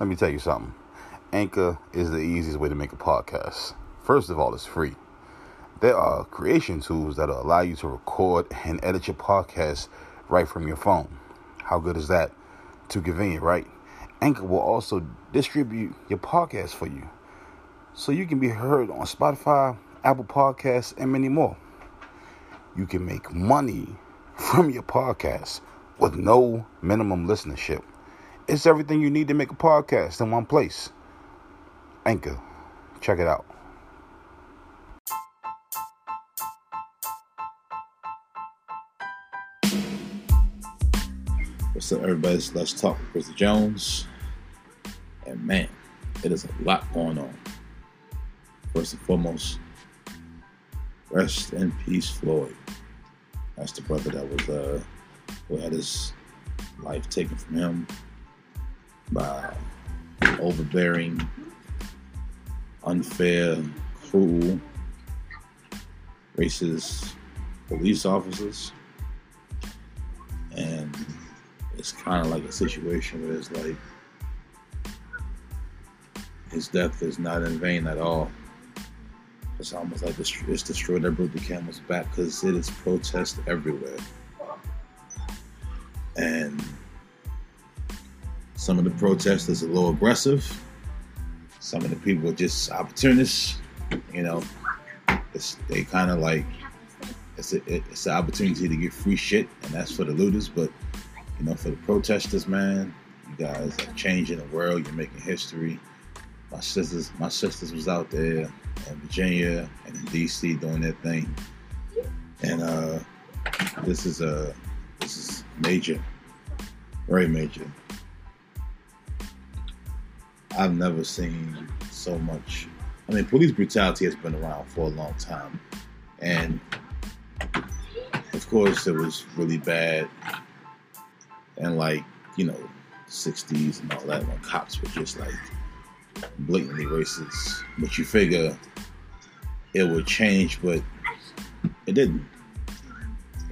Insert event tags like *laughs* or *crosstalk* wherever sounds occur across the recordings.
Let me tell you something. Anchor is the easiest way to make a podcast. First of all, it's free. There are creation tools that allow you to record and edit your podcast right from your phone. How good is that? Too convenient, right? Anchor will also distribute your podcast for you so you can be heard on Spotify, Apple Podcasts, and many more. You can make money from your podcast with no minimum listenership. It's everything you need to make a podcast in one place. Anchor. Check it out. What's up, everybody? It's Let's talk with Chris Jones. And man, it is a lot going on. First and foremost, rest in peace, Floyd. That's the brother that was uh who had his life taken from him by overbearing, unfair, cruel, racist police officers. And it's kind of like a situation where it's like his death is not in vain at all. It's almost like it's destroyed that broke the camel's back because it is protest everywhere. And some of the protesters are a little aggressive. Some of the people are just opportunists. You know, they kind of like it's a, it's an opportunity to get free shit, and that's for the looters. But you know, for the protesters, man, you guys are changing the world. You're making history. My sisters, my sisters was out there in Virginia and in DC doing their thing, and uh, this is a this is major, very major. I've never seen so much. I mean, police brutality has been around for a long time, and of course, it was really bad and like you know 60s and all that when cops were just like blatantly racist. But you figure it would change but it didn't.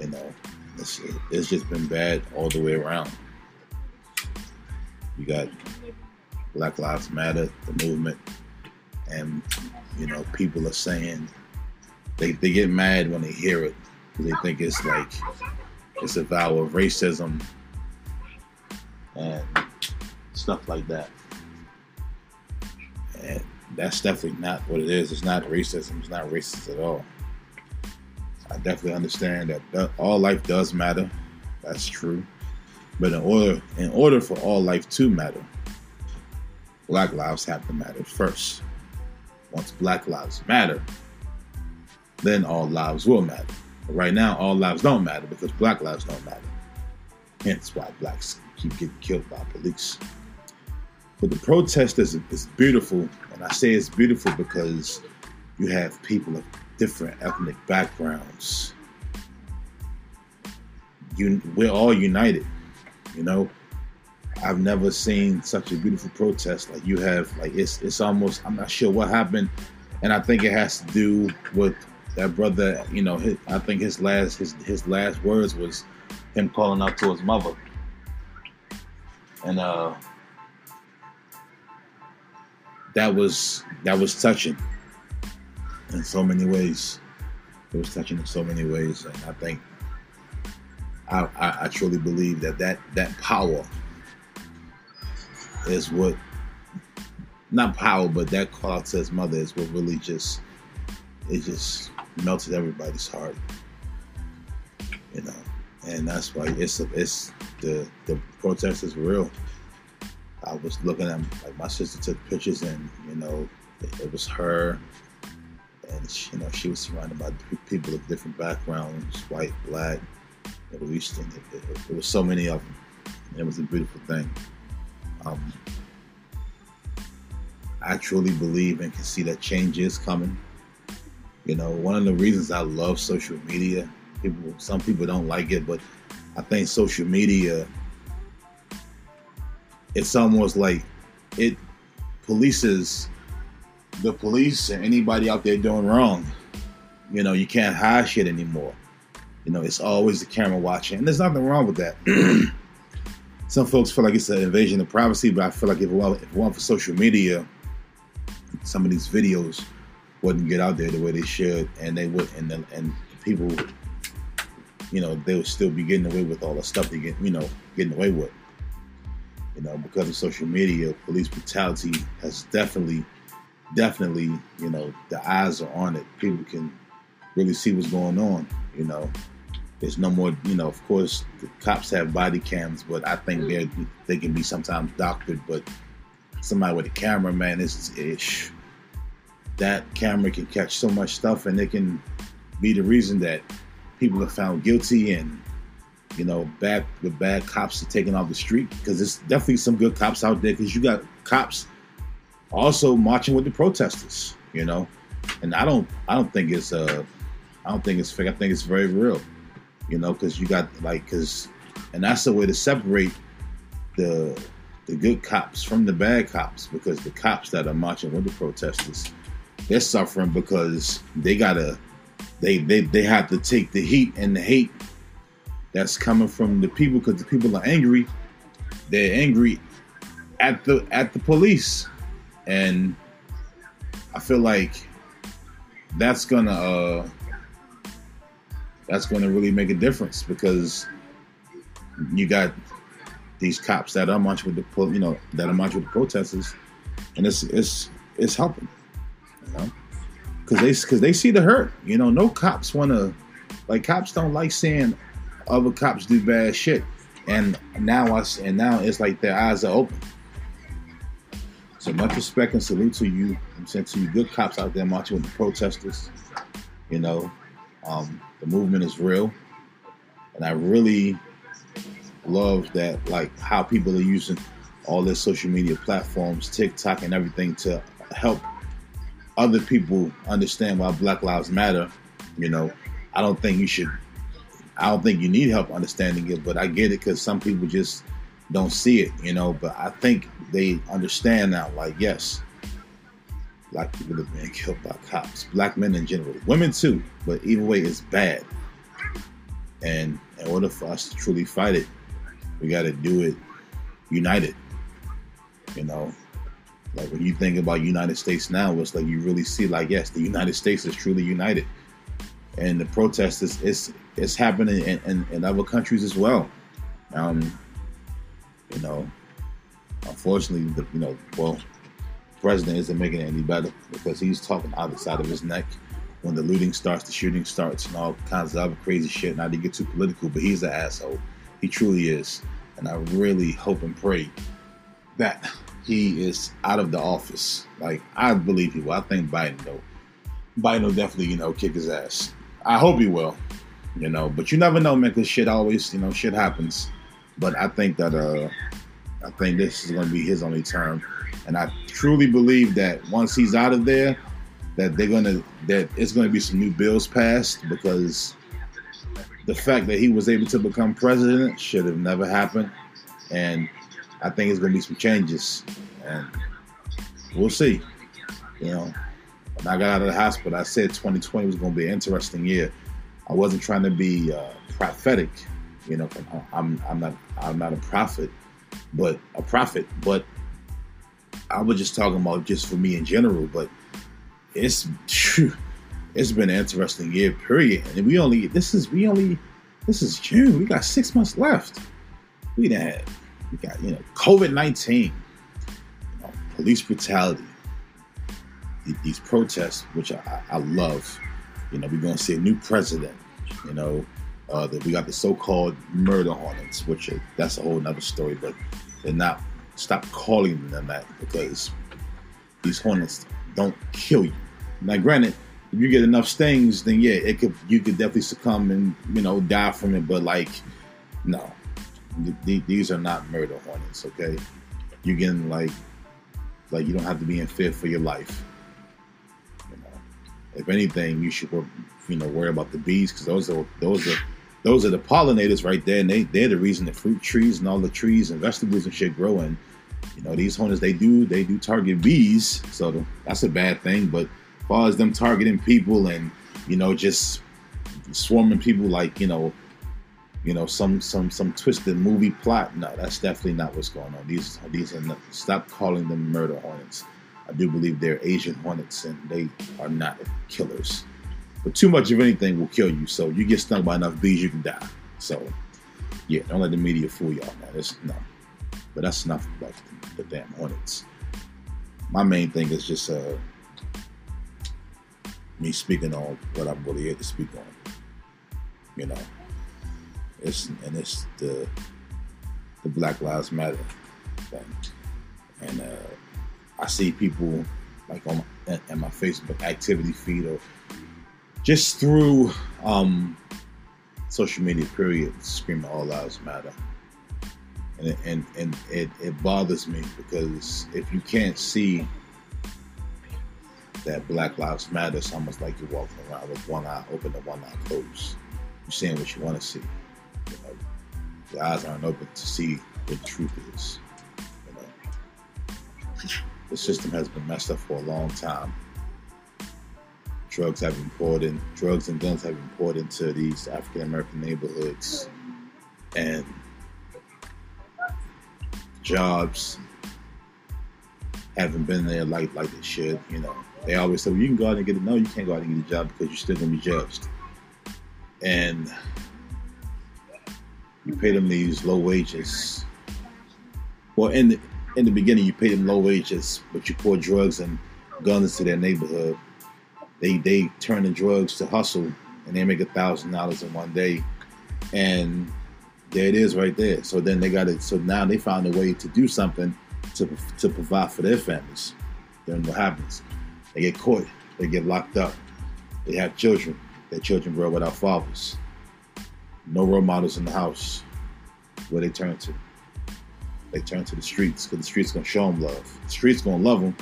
You know it's, it's just been bad all the way around. You got black lives matter the movement and you know people are saying they, they get mad when they hear it because they think it's like it's a vow of racism and stuff like that. And that's definitely not what it is. It's not racism. It's not racist at all. I definitely understand that all life does matter. That's true. But in order in order for all life to matter, black lives have to matter first. Once black lives matter, then all lives will matter. But right now, all lives don't matter because black lives don't matter. Hence why blacks keep getting killed by police. But the protest is, is beautiful, and I say it's beautiful because you have people of different ethnic backgrounds. You, we're all united, you know. I've never seen such a beautiful protest like you have. Like it's it's almost I'm not sure what happened, and I think it has to do with that brother. You know, his, I think his last his his last words was him calling out to his mother and uh, that was that was touching in so many ways. It was touching in so many ways, and I think I, I, I truly believe that that that power is what not power, but that call out to his mother is what really just it just melted everybody's heart, you know, and that's why it's it's the the protest is real. I was looking at like my sister took pictures and you know it, it was her and she, you know she was surrounded by people of different backgrounds, white, black, Middle Eastern. It, it, it was so many of them. It was a beautiful thing. Um, I truly believe and can see that change is coming. You know, one of the reasons I love social media, people, some people don't like it, but I think social media, it's almost like it polices the police and anybody out there doing wrong. You know, you can't hide shit anymore. You know, it's always the camera watching, and there's nothing wrong with that. *clears throat* some folks feel like it's an invasion of privacy, but I feel like if it, weren't, for social media, some of these videos wouldn't get out there the way they should, and they would, and the, and people, you know, they would still be getting away with all the stuff they get, you know, getting away with. You know, because of social media, police brutality has definitely, definitely, you know, the eyes are on it. People can really see what's going on. You know, there's no more, you know, of course, the cops have body cams, but I think they they can be sometimes doctored. But somebody with a camera, man, this is ish. That camera can catch so much stuff, and it can be the reason that people are found guilty and you know bad the bad cops are taken off the street because there's definitely some good cops out there because you got cops also marching with the protesters you know and i don't i don't think it's uh i don't think it's fake i think it's very real you know because you got like because and that's the way to separate the the good cops from the bad cops because the cops that are marching with the protesters they're suffering because they gotta they they they have to take the heat and the hate that's coming from the people because the people are angry. They're angry at the at the police, and I feel like that's gonna uh, that's gonna really make a difference because you got these cops that are marching with the you know that are marching with the protesters, and it's it's it's helping, you know, because they because they see the hurt. You know, no cops want to like cops don't like seeing other cops do bad shit, and now us and now it's like their eyes are open. So much respect and salute to you. I'm saying to you, good cops out there marching with the protesters. You know, um, the movement is real, and I really love that, like how people are using all their social media platforms, TikTok, and everything to help other people understand why Black Lives Matter. You know, I don't think you should I don't think you need help understanding it, but I get it because some people just don't see it, you know. But I think they understand now. Like, yes, black people have been killed by cops, black men in general, women too. But either way, it's bad. And in order for us to truly fight it, we got to do it united. You know, like when you think about United States now, it's like you really see, like, yes, the United States is truly united and the protest is it's, it's happening in, in, in, other countries as well. Um, you know, unfortunately, the, you know, well, president isn't making it any better because he's talking out the side of his neck when the looting starts, the shooting starts, and all kinds of other crazy shit. Not to get too political, but he's an asshole. He truly is, and I really hope and pray that he is out of the office. Like I believe he will. I think Biden though. Biden will definitely, you know, kick his ass. I hope he will. You know, but you never know, man, because shit always, you know, shit happens. But I think that uh I think this is gonna be his only term. And I truly believe that once he's out of there, that they're gonna that it's gonna be some new bills passed because the fact that he was able to become president should have never happened. And I think it's gonna be some changes. And we'll see. You know, when I got out of the hospital, I said 2020 was going to be an interesting year. I wasn't trying to be uh, prophetic, you know. I'm I'm not I'm not a prophet, but a prophet. But I was just talking about just for me in general. But it's *laughs* it's been an interesting year, period. And we only this is we only this is June. We got six months left. We had we got you know COVID nineteen, you know, police brutality, these protests, which I, I love. You know, we're to see a new president. You know, uh, that we got the so-called murder hornets, which are, that's a whole other story. But they're not. Stop calling them that because these hornets don't kill you. Now, granted, if you get enough stings, then yeah, it could you could definitely succumb and you know die from it. But like, no, th- these are not murder hornets. Okay, you're getting like like you don't have to be in fear for your life. You know, If anything, you should you know worry about the bees because those are those are those are the pollinators right there, and they they're the reason the fruit trees and all the trees and vegetables and shit grow. And you know these hornets they do they do target bees, so that's a bad thing. But as far as them targeting people and you know just swarming people like you know you know, some some some twisted movie plot. No, that's definitely not what's going on. These these are not, stop calling them murder hornets. I do believe they're Asian hornets, and they are not killers. But too much of anything will kill you. So you get stung by enough bees, you can die. So yeah, don't let the media fool y'all, man. It's no. But that's enough about the, the damn hornets. My main thing is just uh, me speaking on what I'm really here to speak on. You know, it's and it's the the Black Lives Matter thing, and uh, I see people like on my, in my Facebook activity feed or just through um, social media period screaming all lives matter. And and, and it, it bothers me because if you can't see that black lives matter it's almost like you're walking around with one eye open and one eye closed. You're seeing what you want to see. You know, your eyes aren't open to see what the truth is. You know? The system has been messed up for a long time drugs have been poured in, drugs and guns have been poured into these African American neighborhoods, and jobs haven't been there like like they should. You know, they always say, well, "You can go out and get it." No, you can't go out and get a job because you're still gonna be judged, and you pay them these low wages. Well, in the in the beginning, you pay them low wages, but you pour drugs and guns into their neighborhood they they turn the drugs to hustle and they make a thousand dollars in one day. And there it is right there. So then they got it so now they found a way to do something to, to provide for their families. Then what happens? They get caught. They get locked up. They have children. Their children grow without fathers. No role models in the house. Where they turn to? They turn to the streets because the streets gonna show them love. The streets gonna love them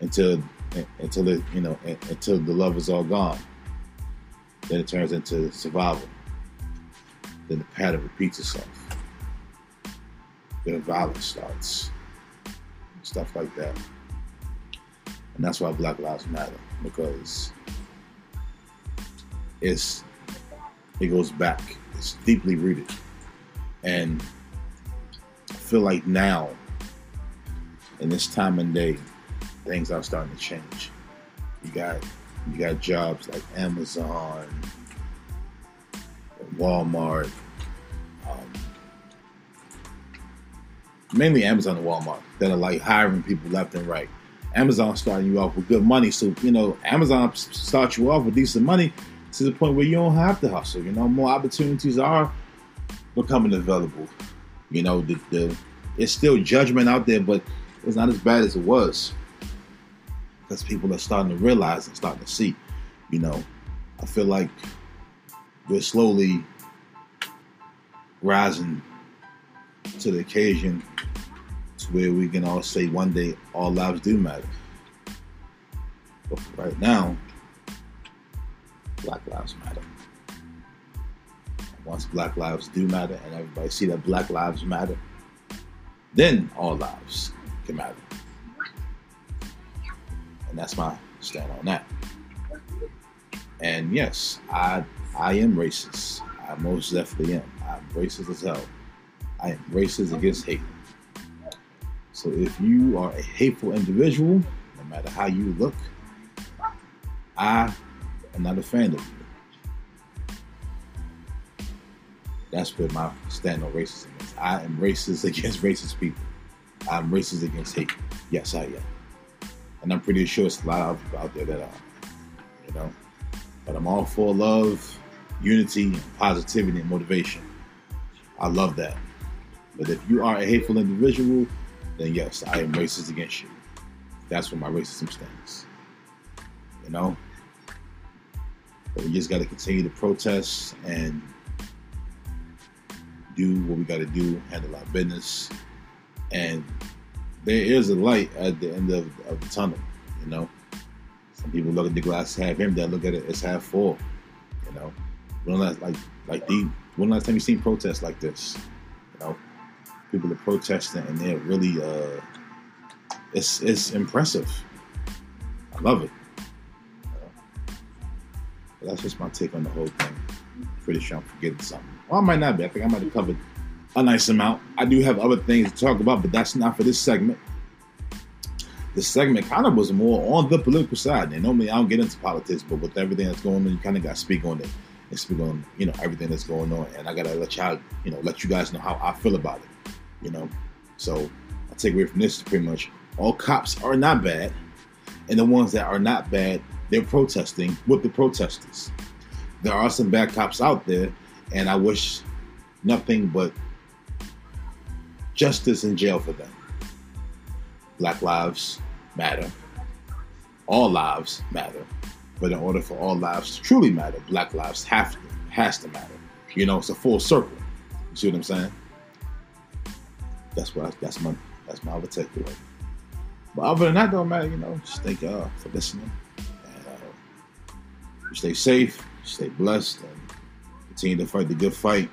until until it, you know, until the love is all gone. Then it turns into survival. Then the pattern repeats itself. Then violence starts. Stuff like that. And that's why Black Lives Matter, because it's it goes back. It's deeply rooted. And I feel like now, in this time and day, things are starting to change. You got you got jobs like Amazon, Walmart, um, mainly Amazon and Walmart that are like hiring people left and right. Amazon starting you off with good money, so you know Amazon starts you off with decent money to the point where you don't have to hustle. You know, more opportunities are becoming available. You know, the, the it's still judgment out there, but it's not as bad as it was because people are starting to realize and starting to see. You know, I feel like we're slowly rising to the occasion to where we can all say one day all lives do matter. But right now, Black Lives Matter. Once Black Lives do matter and everybody see that Black Lives matter, then all lives can matter. And that's my stand on that. And yes, I I am racist. I most definitely am. I'm racist as hell. I am racist against hate. So if you are a hateful individual, no matter how you look, I am not a fan of you. That's where my stand on racism is. I am racist *laughs* against racist people. I'm racist against hate. Yes, I am and I'm pretty sure it's a lot of people out there that are, you know. But I'm all for love, unity, and positivity and motivation. I love that. But if you are a hateful individual, then yes, I am racist against you. That's where my racism stands. You know? But we just got to continue to protest and do what we got to do, handle our business, and there is a light at the end of, of the tunnel. You know, some people look at the glass half empty. I look at it as half full. You know, when last like like the last time you seen protests like this? You know, people are protesting and they're really uh, it's it's impressive. I love it. That's just my take on the whole thing. Pretty sure I'm forgetting something. Well, I might not be. I think I might have covered a nice amount. I do have other things to talk about, but that's not for this segment. This segment kind of was more on the political side. And normally I don't get into politics, but with everything that's going on, you kind of got to speak on it and speak on, you know, everything that's going on. And I got to let y'all, you know, let you guys know how I feel about it, you know. So I take away from this pretty much all cops are not bad. And the ones that are not bad, they're protesting with the protesters. There are some bad cops out there, and I wish nothing but justice in jail for them. Black lives matter. All lives matter. But in order for all lives to truly matter, black lives have to has to matter. You know, it's a full circle. You see what I'm saying? That's what I, that's my that's my other takeaway. But other than that, don't matter. You know, just thank y'all for listening. And, uh, stay safe, stay blessed, and continue to fight the good fight,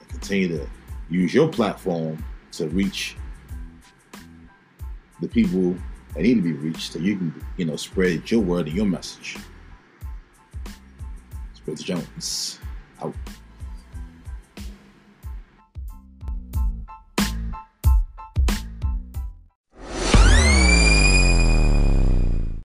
and continue to use your platform to reach the people that need to be reached, so you can, you know, spread your word and your message. Spread Jones out.